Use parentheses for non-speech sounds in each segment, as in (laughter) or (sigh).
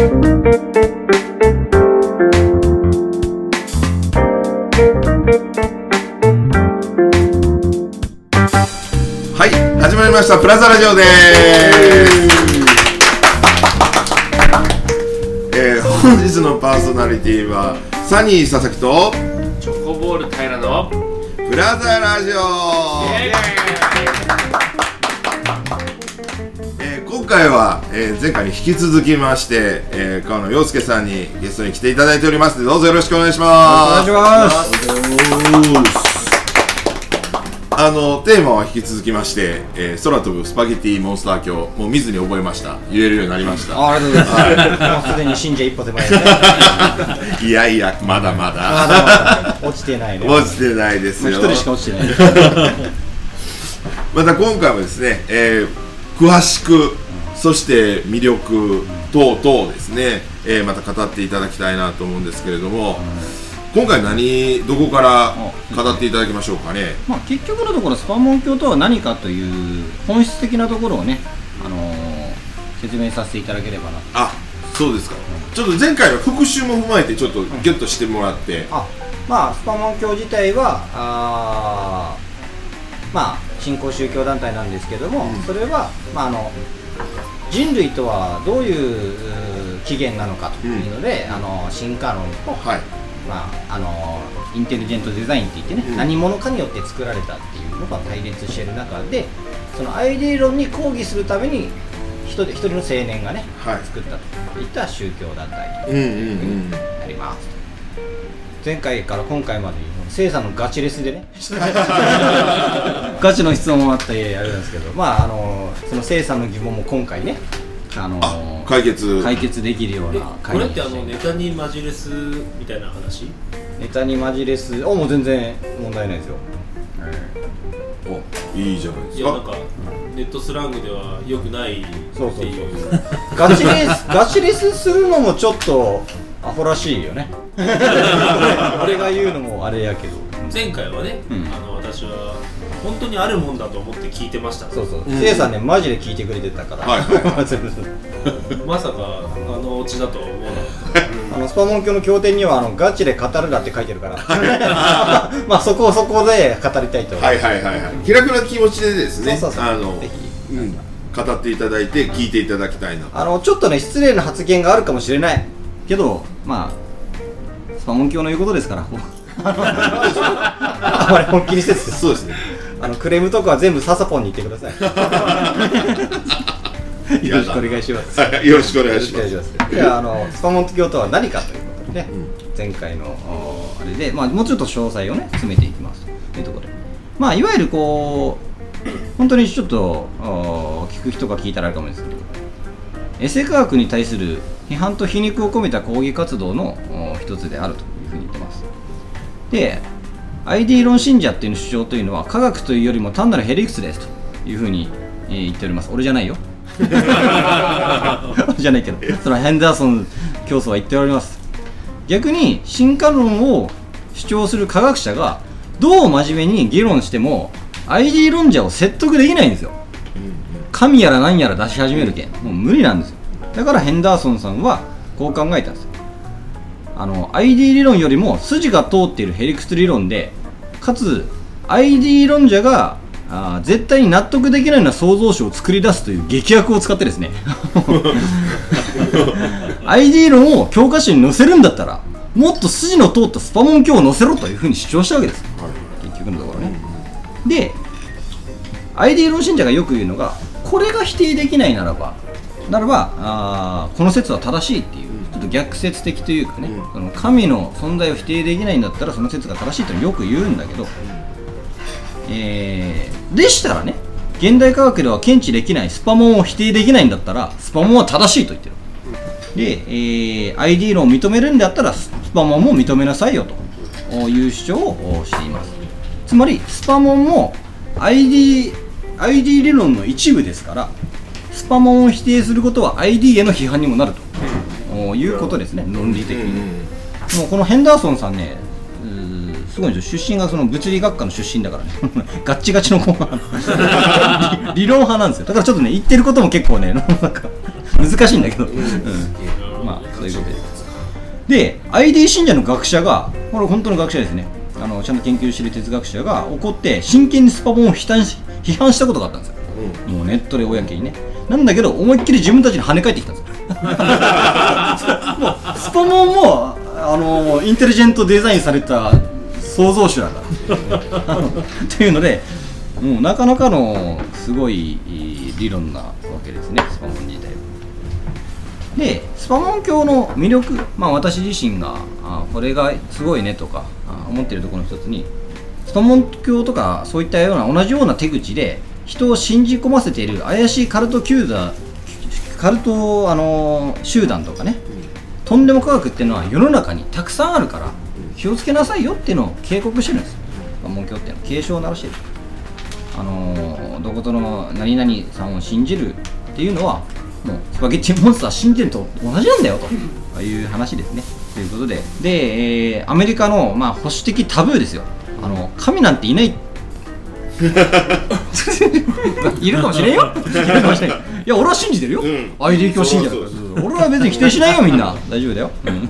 はい始まりましたプラザラジオです。えー、本日のパーソナリティはサニー佐々木とチョコボール平のプラザラジオ。えー今回は、えー前回に引き続きまして、えー、川野陽介さんにゲストに来ていただいております。のでどうぞよろしくお願いします。お願いします。あのテーマは引き続きまして、えー空飛ぶスパゲティモンスター鏡もう見ずに覚えました。言えるようになりました。あありがとうございます。もうすでに信者一歩手前ですね。(laughs) いやいやまだまだ。まだまだ。落ちてないね。落ちてないですよ。一人しか落ちてない。(laughs) また今回もですね、えー詳しくそして魅力等々ですね、えーまた語っていただきたいなと思うんですけれども、今回何どこから語っていただきましょうかね。まあ結局のところスパモン教とは何かという本質的なところをね、あのー説明させていただければな。あそうですか。ちょっと前回の復習も踏まえてちょっとゲットしてもらって、あ、まあスパモン教自体はあーまあ新興宗教団体なんですけども、うん。それはまああの人類とはどういう起源なのかというので、あの進化論とはい。まあ、あのインテリジェントデザインって言ってね、うん何者かによって作られたっていうのが対立している中でそのアイデア論に抗議するために一人一人の青年がね、はい。作ったといった宗教団体うんうんうん。になります前回から今回まで生さんのガチレスでね。(laughs) (laughs) ガチの質問もあってあれなんですけど。まああのその生さんの疑問も今回ね。あのあ解決。解決できるようえなこれってあのネタにマジレスみたいな話？ネタにマジレスあもう全然問題ないですよ、おいいじゃないですか。いやなんかネットスラングでは良くないってそうそうそう。ガチレスガチレスするのもちょっとアホらしいよね。(laughs) 俺が言うのもあれやけど。前回はね、うん。あの私は本当にあるもんだと思って聞いてました。そうそう。うん。せいさんねマジで聞いてくれてたから、はい。(laughs) まさかあのオチだとは思わなかった。(laughs) あのスパモン教の経典にはあのガチで語るなって書いてるから。まあそこそこで語りたいと思います。はいはいはいはい。気楽な気持ちでですね。そうそうそう。あのぜひ。うん。語っていただいて聞いていただきたいなあのちょっとね失礼な発言があるかもしれないけどまあスパモン教の言うことですから。あまり本気にせずそうですね。あのクレームとかは全部ササポンに言ってください。よろしくお願いします。はいよろしくお願いします。ではあのスパモン教とは何かということでね、前回のおあれで、まあ、もうちょっと詳細をね詰めていきます。というところで。まあいわゆるこう本当にちょっとお聞く人が聞いたらあるかもですけどエセ科学に対する批判と皮肉を込めた抗議活動のお一つであるというふうに言ってます。で ID 論信者っていう主張というのは科学というよりも単なるヘリクスですというふうに、えー言っております。俺じゃないよ。(laughs) じゃないけどそのヘンダーソン教祖は言っております。逆に進化論を主張する科学者がどう真面目に議論しても ID 論者を説得できないんですよ神やら何やら出し始めるけんもう無理なんですよ。だからヘンダーソンさんはこう考えたんですよ。あの ID 理論よりも筋が通っているヘリクス理論でかつ ID 論者があー絶対に納得できないような創造主を作り出すという劇薬を使ってですね。(laughs) ID 論を教科書に載せるんだったらもっと筋の通ったスパモン教を載せろというふうに主張したわけです。結局のところね。で ID 論信者がよく言うのがこれが否定できないならばならばあーこの説は正しいっていうちょっと逆説的というかね、うん。その神の存在を否定できないんだったらその説が正しいとよく言うんだけど、えーでしたらね現代科学では検知できないスパモンを否定できないんだったらスパモンは正しいと言ってる。で、えー ID 論を認めるんだったらスパモンも認めなさいよという主張をしています。つまりスパモンも ID, ID 理論の一部ですからスパモンを否定することは ID への批判にもなると。いうことですね論理的に、もうこのヘンダーソンさんねすごいんですよ。出身がその物理学科の出身だからね。(laughs) ガッチガチの子が理理論派なんですよ。だからちょっとね言ってることも結構ね (laughs) なんか難しいんだけど、うん。まあそういうことで。すで ID 信者の学者がこれ本当の学者ですね。あのちゃんと研究してる哲学者が怒って真剣にスパモンを批判し批判したことがあったんですよ。もうネットで公にね。なんだけど思いっきり自分たちに跳ね返ってきたんですよ。(laughs) もうスパモンもあのインテリジェントデザインされた創造主だから (laughs) っていうのでもうなかなかのすごい理論なわけですねスパモン自体は。でスパモン教の魅力まあ私自身があこれがすごいねとかあ思ってるところの一つにスパモン教とかそういったような同じような手口で人を信じ込ませている怪しいカルト球団カルトあの集団とかね、とんでも科学っていうのは世の中にたくさんあるから気をつけなさいよっていうのを警告してるんです。スパモン教っていうのは警鐘を鳴らしてる。あのどことの何々さんを信じるっていうのはもうスパゲッティモンスター信じると同じなんだよという話ですね。ということで。で、えーアメリカの、まあ、保守的タブーですよ。あの神なんていない。(laughs) いるかもしれんよ。いるかもしれん。いや俺は信じてるよ、うん。ID 教信者だから。そうそう俺は別に否定しないよみんな。大丈夫だよ、うん。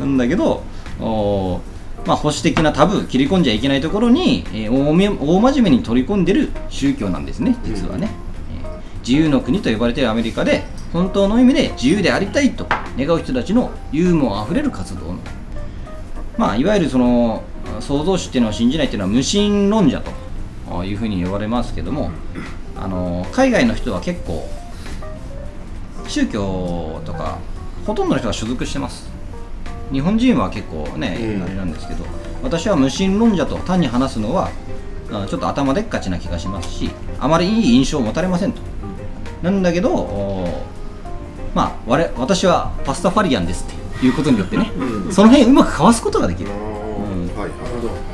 なんだけどおーまあ、保守的なタブー切り込んじゃいけないところに、えー大め大真面目に取り込んでる宗教なんですね実はね、えー自由の国と呼ばれているアメリカで本当の意味で自由でありたいと願う人たちのユーモアあふれる活動の。まあ、いわゆるその創造主っていうのを信じないっていうのは無神論者というふうに呼ばれますけどもあの海外の人は結構宗教とかほとんどの人が所属してます。日本人は結構ね、うん。あれなんですけど私は無神論者と単に話すのはあちょっと頭でっかちな気がしますしあまりいい印象を持たれませんと。なんだけどおまあ我私はパスタファリアンですっていうことによってね、うん。その辺うまくかわすことができる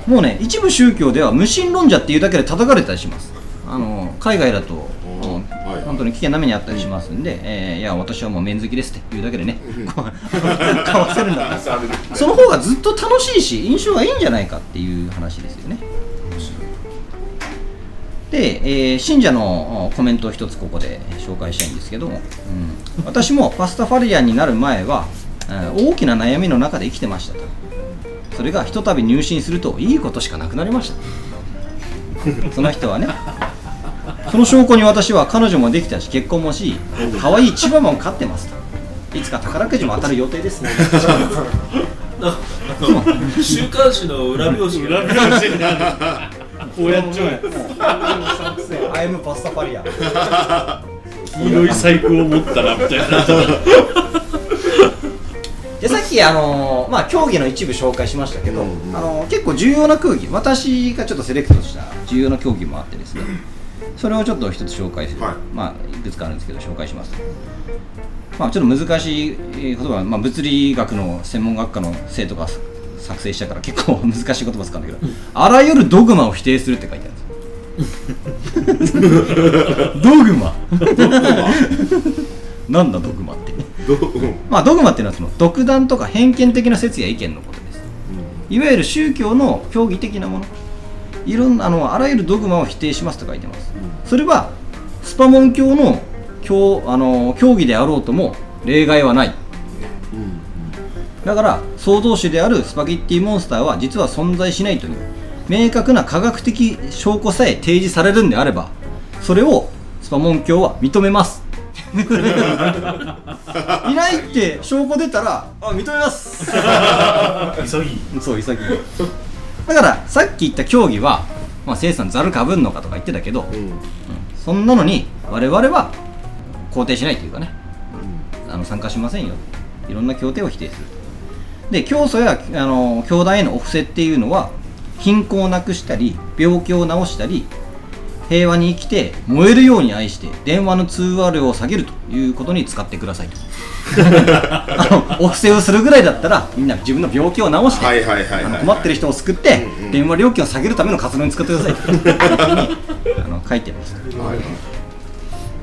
もうね一部宗教では無神論者っていうだけで叩かれたりします。あの海外だと、本当に危険な目にあったりしますんで、えーいや私はもう麺好きですっていうだけでね、こう (laughs) かわせるんだったらその方がずっと楽しいし印象がいいんじゃないかっていう話ですよね。で、えー信者のおコメントを一つここで紹介したいんですけども、うん。私もパスタファリアンになる前は、えー大きな悩みの中で生きてましたとそれがひとたび入信するといいことしかなくなりました。その人はねその証拠に私は彼女もできたし結婚もし可愛い千葉も飼ってますと。いつか宝くじも当たる予定ですね。週刊誌の裏表紙が。(laughs) こうやっちゃうアイムパスタファリアン黄色い細工を持ったらみたいなきあのーまあ競技の一部紹介しましたけど、うんうん。あのー結構重要な競技私がちょっとセレクトした重要な競技もあってですね。それをちょっと一つ紹介する、はい。まあいくつかあるんですけど紹介します。まあちょっと難しいえー言葉、まあ、物理学の専門学科の生徒が作成したから結構難しい言葉使うんだけど、あらゆるドグマを否定するって書いてあるんです。(laughs) よドグマ？なんだドグマってまあ、ドグマっていうのはその独断とか偏見的な説や意見のことです。いわゆる宗教の教義的なもの。いろんなあのあらゆるドグマを否定しますと書いてます。それはスパモン教の教あの教義であろうとも例外はない。だから創造主であるスパゲッティモンスターは実は存在しないという明確な科学的証拠さえ提示されるんであればそれをスパモン教は認めます (laughs) いないって証拠出たらあ認めます。急ぎ。そう潔いだからさっき言った競技はまあ、生さんざるかぶんのかとか言ってたけど、うん。そんなのに我々は肯定しないというかね。あの参加しませんよ。いろんな協定を否定する。で教祖やあの教団へのお布施っていうのは貧困をなくしたり病気を治したり平和に生きて燃えるように愛して電話の通話料を下げるということに使ってくださいと。(laughs) あのお布施をするぐらいだったらみんな自分の病気を治して、困ってる人を救って、うんうん。電話料金を下げるための活動に使ってくださいと。(laughs) (laughs) 書いてます。はい。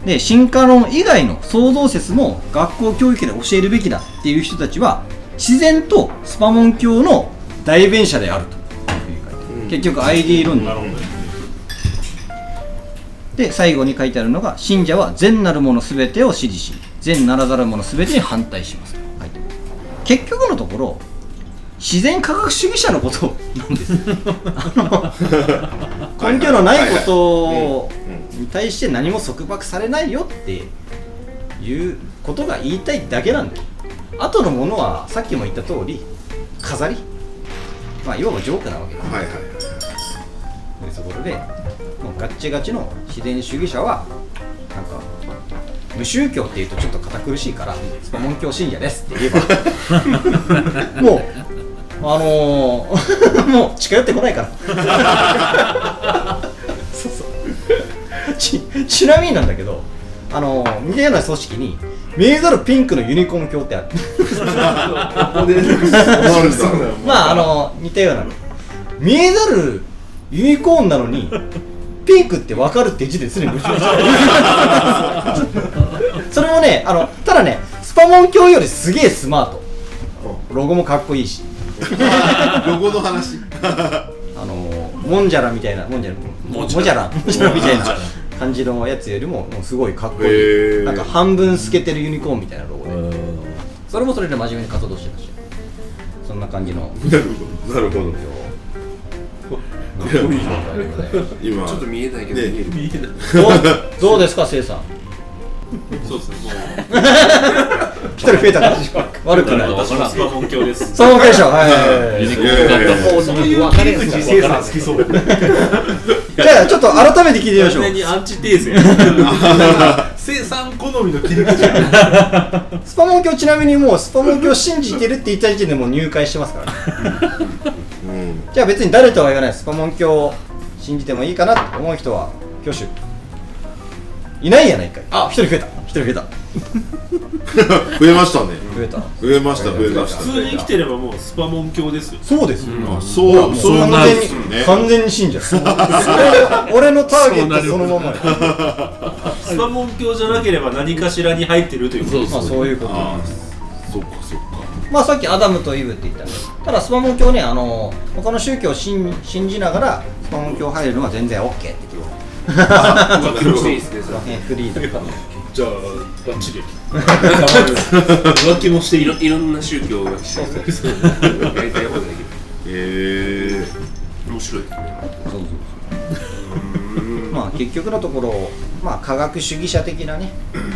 で進化論以外の創造説も学校教育で教えるべきだっていう人たちは自然とスパモン教の代弁者であるというふうに書いてある、うん。結局 ID 論なるほどで最後に書いてあるのが信者は善なるものすべてを支持し善ならざるものすべてに反対します。と書い。結局のところ自然科学主義者のことなんです。よあの根拠のないことに対して何も束縛されないよっていうことが言いたいだけなんだよ後のものはさっきも言った通り飾り。まあいわばジョークなわけだ。はいはいというところでもうガッチガチの自然主義者はなんか無宗教っていうとちょっと堅苦しいからスパモン教信者ですって言えば (laughs) もうあのー、(laughs) もう近寄ってこないから。(laughs) そうそう。ちちなみになんだけどあのー、似たような組織に見えざるピンクのユニコーン教ってある。まああの似たような。見えざるユニコーンなのにピンクって分かるって字ですでに矛盾してる (laughs) それもねあのただねスパモン教よりすげえスマート。ロゴもかっこいいし。(laughs) ロゴの話。あのモンジャラみたいなモンジャラモジャラモジャラみたいな。感じのやつよりももうすごいかっこいへいー。なんか半分透けてるユニコーンみたいなロゴで。それもそれで真面目に活動してたし。そんな感じの。なるほど。なるほど今。ちょっと見えないけどね。見える。見えないどうどうですか、せいさん。そうですねも一人増えたから悪くない。う私もスパモン教です。そうでしょ。はい。はい。はい。そういう分かりやす。い。生産好きそうじゃあちょっと改めて聞いてみましょう。完全。にアンチテーゼや。(laughs) 生産好みの切り口やスパモン教ちなみにもうスパモン教信じてるって言った時点でもう入会してますから、ね。うんじゃあ別に誰とは言わない。スパモン教を信じてもいいかなと思う人は挙手。いないやないかい。あ、一人増えた。一人増えた。(laughs) 増えましたね増えた。増えました増えました普通に生きてればもうスパモン教ですよそうですよ。あそうそう完なん全にですよね完全に信者。俺俺のターゲットそのままよ。スパモン教じゃなければ何かしらに入ってるということまあそういうこと。あそっかそっかまあさっきアダムとイブって言ったんで。ただスパモン教ねあの他の宗教を信信じながらスパモン教入るのは全然 OK って浮気していいですねフリーだ。からじゃあバッチリ。(laughs) 浮気もしていろいろんな宗教が来てる。やりたいことできるえ面白いそうそうそう。まあ結局のところまあ科学主義者的なね、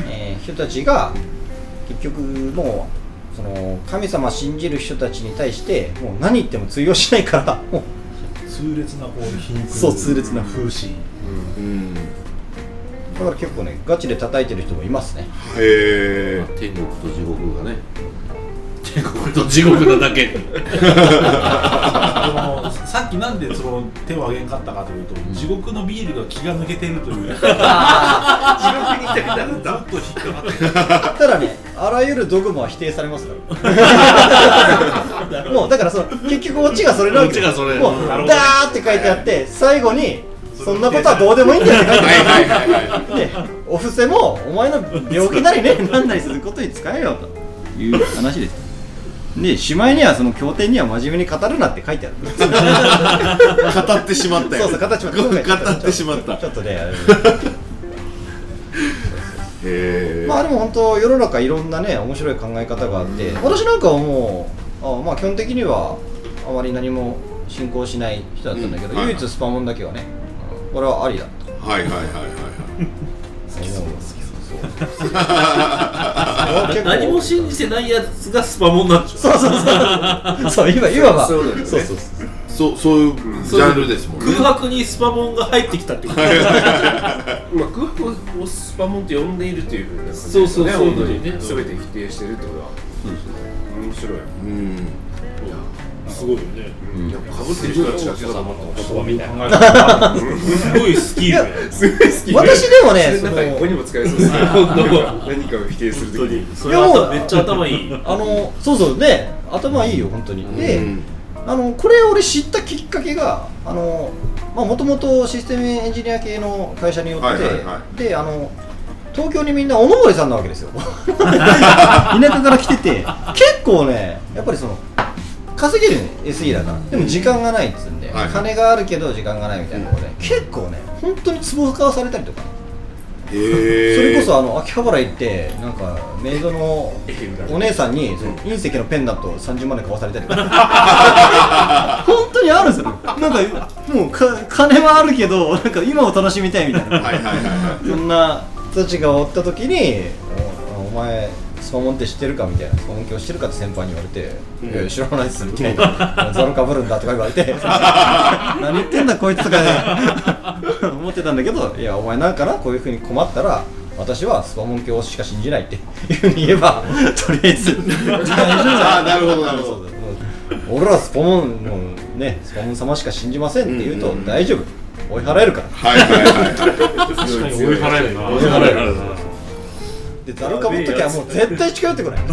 えー人たちが結局もうその神様信じる人たちに対してもう何言っても通用しないから。もう痛烈なこう皮肉。そう痛烈な風刺。ーうん。だから結構ねガチで叩いてる人もいますね。へえ天国と地獄がね。天国と地獄なだけ (laughs) さっきなんでその手を挙げんかったかというと、地獄のビールが気が抜けてるという。(laughs) ずっと引っかかってただねあらゆるドグマは否定されますから。(laughs) もうだからその結局オチがそれなわけオチがそれ。もうダーって書いてあって最後にそんなことはどうでもいいんだよって書いてある。はいはいはいはい。でお布施もお前の病気なりねなんなりすることに使えよという話ですでしまいにはその経典には真面目に語るなって書いてある。(laughs) 語ってしまったよ。そうそう形も語ってしまった。ちょっとねまあでも本当世の中いろんなね面白い考え方があって私なんかはもうあまあ基本的にはあまり何も信仰しない人だったんだけど、うん。はい。唯一スパモンだけはねこれはありだとはいはいはいはい結構 (laughs) 何も信じてないやつがスパモンなんでしょそうそうそう。そう今今は。そうなんですねそうそうそうそういうジャンルですもんね。空白にスパモンが入ってきたってこと。(laughs) まあ空白をスパモンと呼んでいるというふうな感じですそうそうそう。本当にね。全て否定してるってことは。面白い。うんすごいよね。いやかぶってる人たちがそうだと思みたいなすごいスキルやすごい好き私でもねそれなんかここにも使えそうですね。(laughs) 何かを否定するときに。それはめっちゃ頭いい。あのそうそうで頭いいよ本当に。で、うん。あのこれ俺知ったきっかけがあのもともとシステムエンジニア系の会社によって、であの東京にみんなおのぼりさんなわけですよ。(laughs) 田舎から来てて。結構ねやっぱりその稼げるね SE だからでも時間がないっつうんで、はいはい。金があるけど時間がないみたいなので、結構ね本当に壺を買わされたりとか。それこそあの秋葉原行ってなんかメイドのお姉さんにその隕石のペンダント30万で買わされたり (laughs) 本当にあるんですよ。なんかもうか金はあるけどなんか今を楽しみたいみたいな。はいはいはいはい。そんな人たちがおった時にお「お前スパモンって知ってるか?」みたいな「スパモン教知ってるか?」って先輩に言われて「いやいや知らないっす」みたいな「(laughs) ザルかぶるんだ」とか言われて。(laughs) 何言ってんだこいつとかね。思ってたんだけど「いやお前なんかなこういうふうに困ったら私はスパモン教しか信じない」っていうふうに言えばとりあえず。大丈夫。ああなるほどなるほど。そうそう俺らスパモンのねスパモン様しか信じませんって言うと大丈夫。追い払えるから。はいはいはいはい。確かに追い払えるな。追い払えるでザルかぶっときはもう絶対近寄ってこない。(laughs)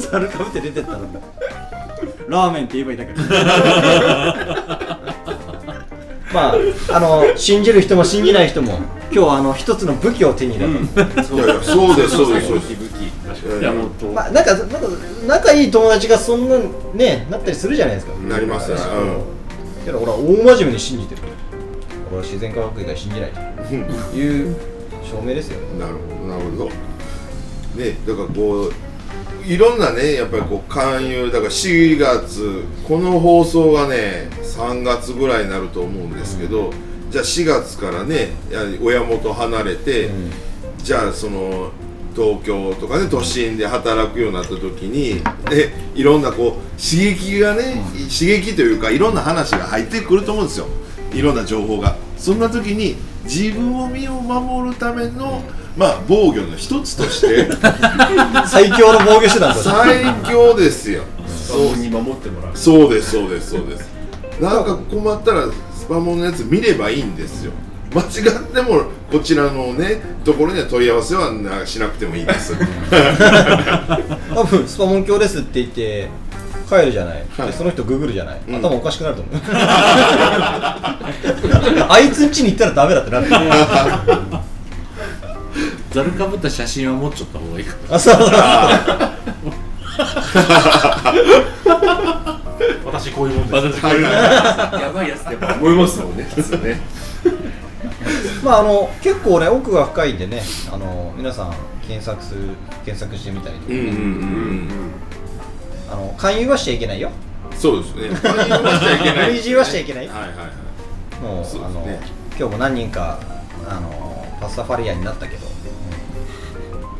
ザルかぶって出てったらラーメンって言えばいいだけ。(laughs) まああの信じる人も信じない人も今日はあの一つの武器を手に入れた、いやいやそうですそうです。そうですいや本当まあなんかなんか仲いい友達がそんなねなったりするじゃないですか。なりますねけど俺は大真面目に信じてる俺は自然科学以外信じないという証明ですよなるほどなるほど。ねだからこういろんなねやっぱりこう勧誘だから4月この放送がね3月ぐらいになると思うんですけど、じゃあ4月からね親元離れて、じゃあその東京とかね都心で働くようになった時にでいろんなこう刺激がね、刺激というかいろんな話が入ってくると思うんですよ。いろんな情報が。そんな時に自分を身を守るためのまあ防御の一つとして (laughs) 最強の防御手段だ最強ですよ。そうに守ってもらう。そうですそうですそうです。なんか困ったらスパモンのやつ見ればいいんですよ。間違ってもこちらのねところには問い合わせはなしなくてもいいです。(laughs) 多分スパモン教ですって言って帰るじゃない、はい。でその人グーグルじゃない、ん。頭おかしくなると思う。(laughs) あいつん家に行ったらダメだってなるざるかぶった写真は持っちゃった方がいいかあそう。私こういうもんです。私これやばいやつ。ってやっぱ思いますもんね普通ね。まああの結構ね奥が深いんでねあの皆さん検索する検索してみたりとかね、うんうんうんうんあの勧誘はしちゃいけないよ。そうですね。(laughs) 勧誘はしちゃいけない。はしちゃいけないよはい。はいはいもうあの今日も何人かあのパスタファリアになったけど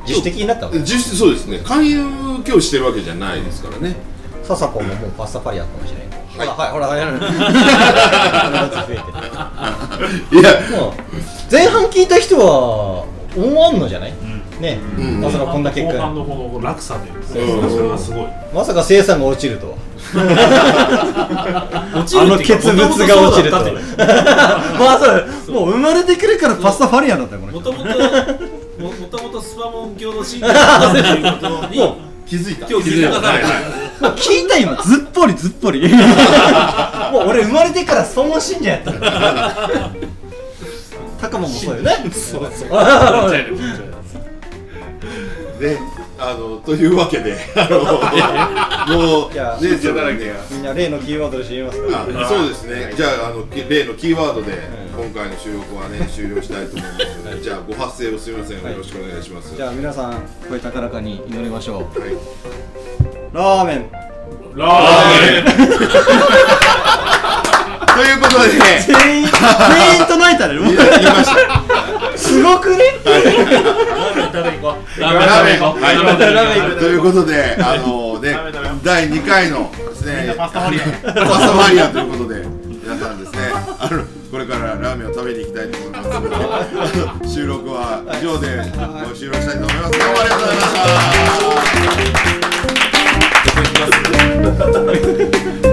自主的になったわけ実質そうですね。勧誘今日してるわけじゃないですからね。ササポンももうパスタファリアかもしれない、はい。ほらはいほら (laughs) や。前半聞いた人は思わんのじゃない、ね、うん。まさかこんな結果後半のこの落差でそれがすごい。まさか生産が落ちるとは。(laughs) 落ちるっていうかあの欠物が落ちると (laughs) まあそうもう生まれてくるからパスタファリアンだったよこの人。もともとももともとスパモン教の信者だったということにも気づいた。今日気づかされたもう聞いた今ずっぽりずっぽり。(laughs) もう俺生まれてからスパモン信者やったの。高間もそうよね。そうそう。ね (laughs) あのというわけで (laughs) あのもうじゃあねちょっとねみんな例のキーワードで知りますかあそうですね、じゃああのき例のキーワードで今回の収録はね終了したいと思いますので、じゃあご発声をすみません、はい。よろしくお願いします。じゃあ皆さん声高らかに祈りましょう。はい、ラーメン。ラーメン。(laughs) ということで、全員全員唱えたね。言いました。ラーメン行こう。はい、ということで、あのね、第2回のですね、パスタマリア。パスということで、皆さんですね、あの、これからラーメンを食べに行きたいと思いますので、収録は以上で終了したいと思います。どうもありがとうございました。